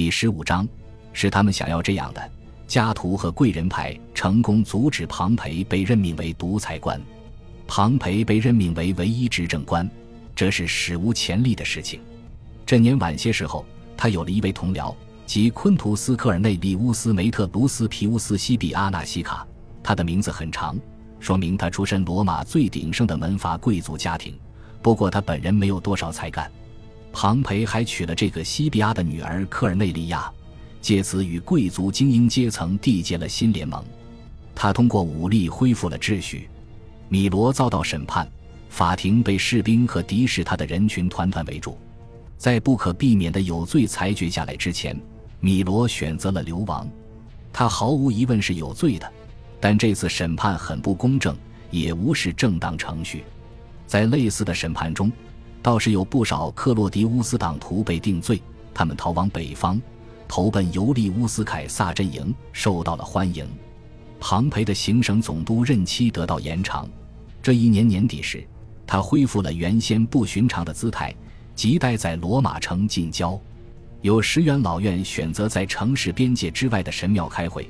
第十五章是他们想要这样的。家徒和贵人派成功阻止庞培被任命为独裁官，庞培被任命为唯一执政官，这是史无前例的事情。这年晚些时候，他有了一位同僚，即昆图斯科尔内利乌斯梅特卢斯皮乌斯西比阿纳西卡。他的名字很长，说明他出身罗马最鼎盛的门阀贵族家庭。不过他本人没有多少才干。庞培还娶了这个西比亚的女儿科尔内利亚。借此与贵族精英阶层缔结了新联盟，他通过武力恢复了秩序。米罗遭到审判，法庭被士兵和敌视他的人群团团围住。在不可避免的有罪裁决下来之前，米罗选择了流亡。他毫无疑问是有罪的，但这次审判很不公正，也无视正当程序。在类似的审判中，倒是有不少克洛迪乌斯党徒被定罪，他们逃往北方。投奔尤利乌斯凯撒阵营，受到了欢迎。庞培的行省总督任期得到延长。这一年年底时，他恢复了原先不寻常的姿态，即待在罗马城近郊，有石原老院选择在城市边界之外的神庙开会，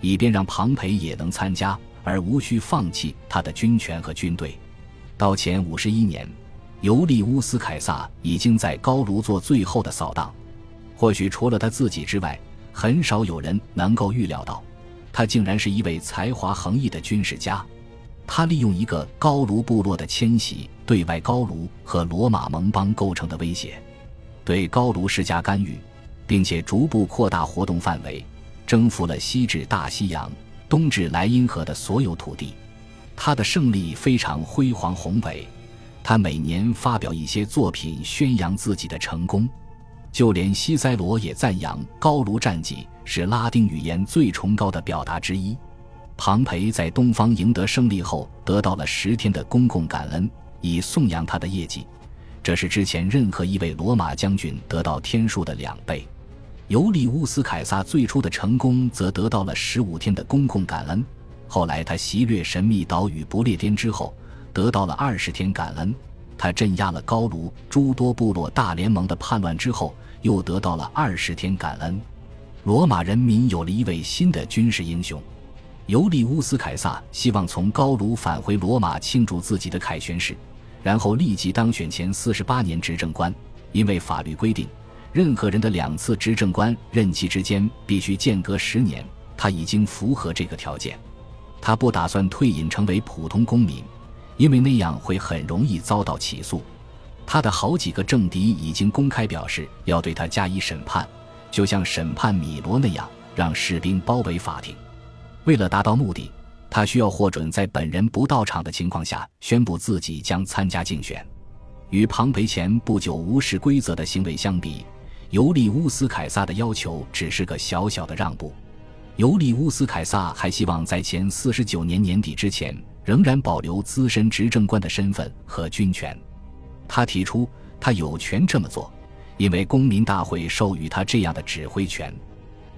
以便让庞培也能参加，而无需放弃他的军权和军队。到前五十一年，尤利乌斯凯撒已经在高卢做最后的扫荡。或许除了他自己之外，很少有人能够预料到，他竟然是一位才华横溢的军事家。他利用一个高卢部落的迁徙，对外高卢和罗马盟邦构成的威胁，对高卢施加干预，并且逐步扩大活动范围，征服了西至大西洋、东至莱茵河的所有土地。他的胜利非常辉煌宏伟，他每年发表一些作品宣扬自己的成功。就连西塞罗也赞扬高卢战绩是拉丁语言最崇高的表达之一。庞培在东方赢得胜利后，得到了十天的公共感恩，以颂扬他的业绩，这是之前任何一位罗马将军得到天数的两倍。尤利乌斯凯撒最初的成功则得到了十五天的公共感恩，后来他袭掠神秘岛屿不列颠之后，得到了二十天感恩。他镇压了高卢诸多部落大联盟的叛乱之后，又得到了二十天感恩。罗马人民有了一位新的军事英雄。尤利乌斯·凯撒希望从高卢返回罗马庆祝自己的凯旋式，然后立即当选前四十八年执政官。因为法律规定，任何人的两次执政官任期之间必须间隔十年。他已经符合这个条件。他不打算退隐成为普通公民。因为那样会很容易遭到起诉，他的好几个政敌已经公开表示要对他加以审判，就像审判米罗那样，让士兵包围法庭。为了达到目的，他需要获准在本人不到场的情况下宣布自己将参加竞选。与庞培前不久无视规则的行为相比，尤利乌斯·凯撒的要求只是个小小的让步。尤利乌斯·凯撒还希望在前四十九年年底之前。仍然保留资深执政官的身份和军权，他提出他有权这么做，因为公民大会授予他这样的指挥权。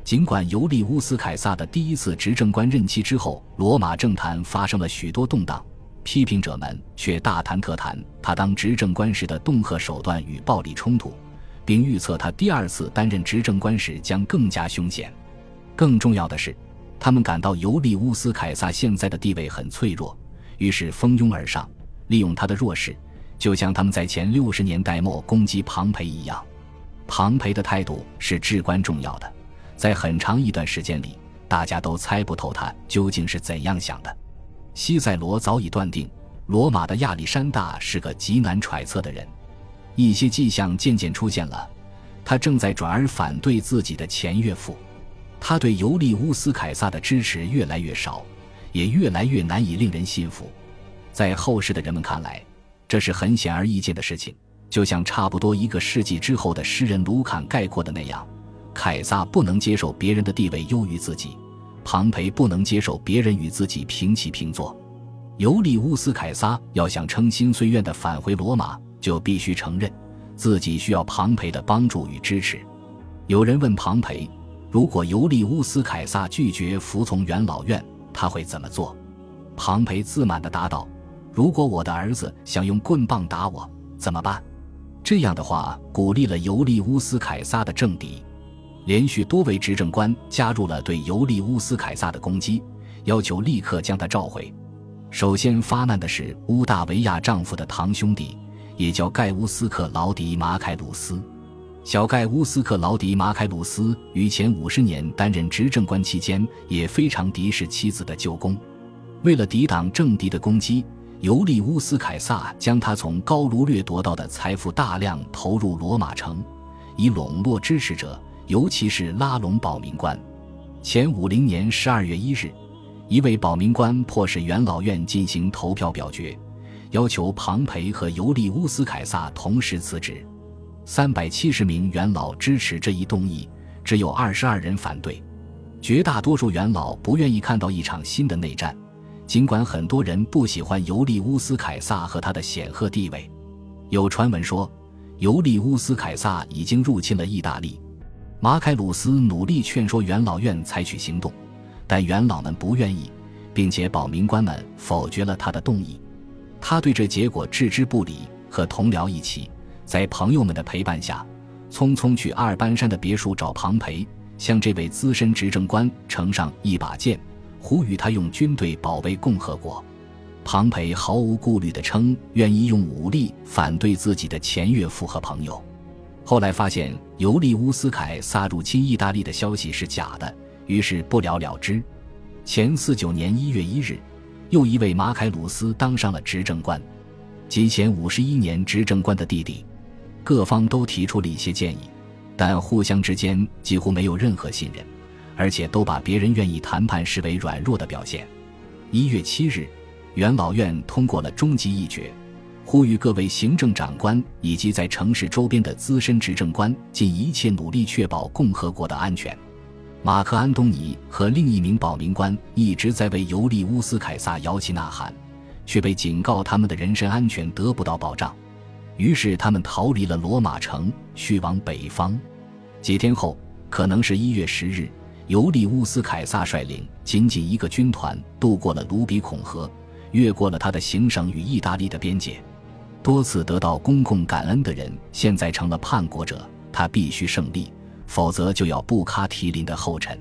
尽管尤利乌斯·凯撒的第一次执政官任期之后，罗马政坛发生了许多动荡，批评者们却大谈特谈他当执政官时的恫吓手段与暴力冲突，并预测他第二次担任执政官时将更加凶险。更重要的是。他们感到尤利乌斯·凯撒现在的地位很脆弱，于是蜂拥而上，利用他的弱势，就像他们在前六十年代末攻击庞培一样。庞培的态度是至关重要的，在很长一段时间里，大家都猜不透他究竟是怎样想的。西塞罗早已断定，罗马的亚历山大是个极难揣测的人。一些迹象渐渐出现了，他正在转而反对自己的前岳父。他对尤利乌斯·凯撒的支持越来越少，也越来越难以令人信服。在后世的人们看来，这是很显而易见的事情。就像差不多一个世纪之后的诗人卢坎概括的那样：凯撒不能接受别人的地位优于自己，庞培不能接受别人与自己平起平坐。尤利乌斯·凯撒要想称心遂愿地返回罗马，就必须承认自己需要庞培的帮助与支持。有人问庞培。如果尤利乌斯·凯撒拒绝服从元老院，他会怎么做？庞培自满地答道：“如果我的儿子想用棍棒打我，怎么办？”这样的话鼓励了尤利乌斯·凯撒的政敌。连续多位执政官加入了对尤利乌斯·凯撒的攻击，要求立刻将他召回。首先发难的是乌大维亚丈夫的堂兄弟，也叫盖乌斯克劳迪马凯鲁斯。小盖乌斯克劳迪马凯鲁斯于前五十年担任执政官期间，也非常敌视妻子的旧宫。为了抵挡政敌的攻击，尤利乌斯·凯撒将他从高卢掠夺到的财富大量投入罗马城，以笼络支持者，尤其是拉拢保民官。前五零年十二月一日，一位保民官迫使元老院进行投票表决，要求庞培和尤利乌斯·凯撒同时辞职。三百七十名元老支持这一动议，只有二十二人反对。绝大多数元老不愿意看到一场新的内战。尽管很多人不喜欢尤利乌斯·凯撒和他的显赫地位，有传闻说尤利乌斯·凯撒已经入侵了意大利。马凯鲁斯努力劝说元老院采取行动，但元老们不愿意，并且保民官们否决了他的动议。他对这结果置之不理，和同僚一起在朋友们的陪伴下，匆匆去阿尔班山的别墅找庞培，向这位资深执政官呈上一把剑。呼吁他用军队保卫共和国，庞培毫无顾虑地称愿意用武力反对自己的前岳父和朋友。后来发现尤利乌斯·凯撒入侵意大利的消息是假的，于是不了了之。前四九年一月一日，又一位马凯鲁斯当上了执政官，即前五十一年执政官的弟弟。各方都提出了一些建议，但互相之间几乎没有任何信任。而且都把别人愿意谈判视为软弱的表现。一月七日，元老院通过了终极议决，呼吁各位行政长官以及在城市周边的资深执政官尽一切努力确保共和国的安全。马克·安东尼和另一名保民官一直在为尤利乌斯·凯撒摇旗呐喊，却被警告他们的人身安全得不到保障，于是他们逃离了罗马城，去往北方。几天后，可能是一月十日。尤利乌斯·凯撒率领仅仅一个军团渡过了卢比孔河，越过了他的行省与意大利的边界。多次得到公共感恩的人，现在成了叛国者。他必须胜利，否则就要布卡提林的后尘。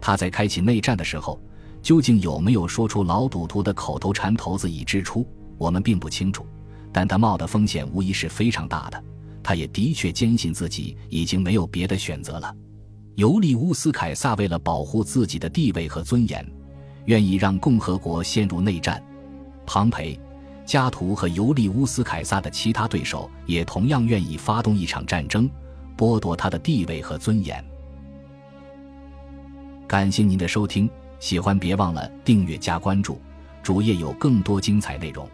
他在开启内战的时候，究竟有没有说出老赌徒的口头禅“头子已支出”，我们并不清楚。但他冒的风险无疑是非常大的。他也的确坚信自己已经没有别的选择了。尤利乌斯·凯撒为了保护自己的地位和尊严，愿意让共和国陷入内战。庞培、加图和尤利乌斯·凯撒的其他对手也同样愿意发动一场战争，剥夺他的地位和尊严。感谢您的收听，喜欢别忘了订阅加关注，主页有更多精彩内容。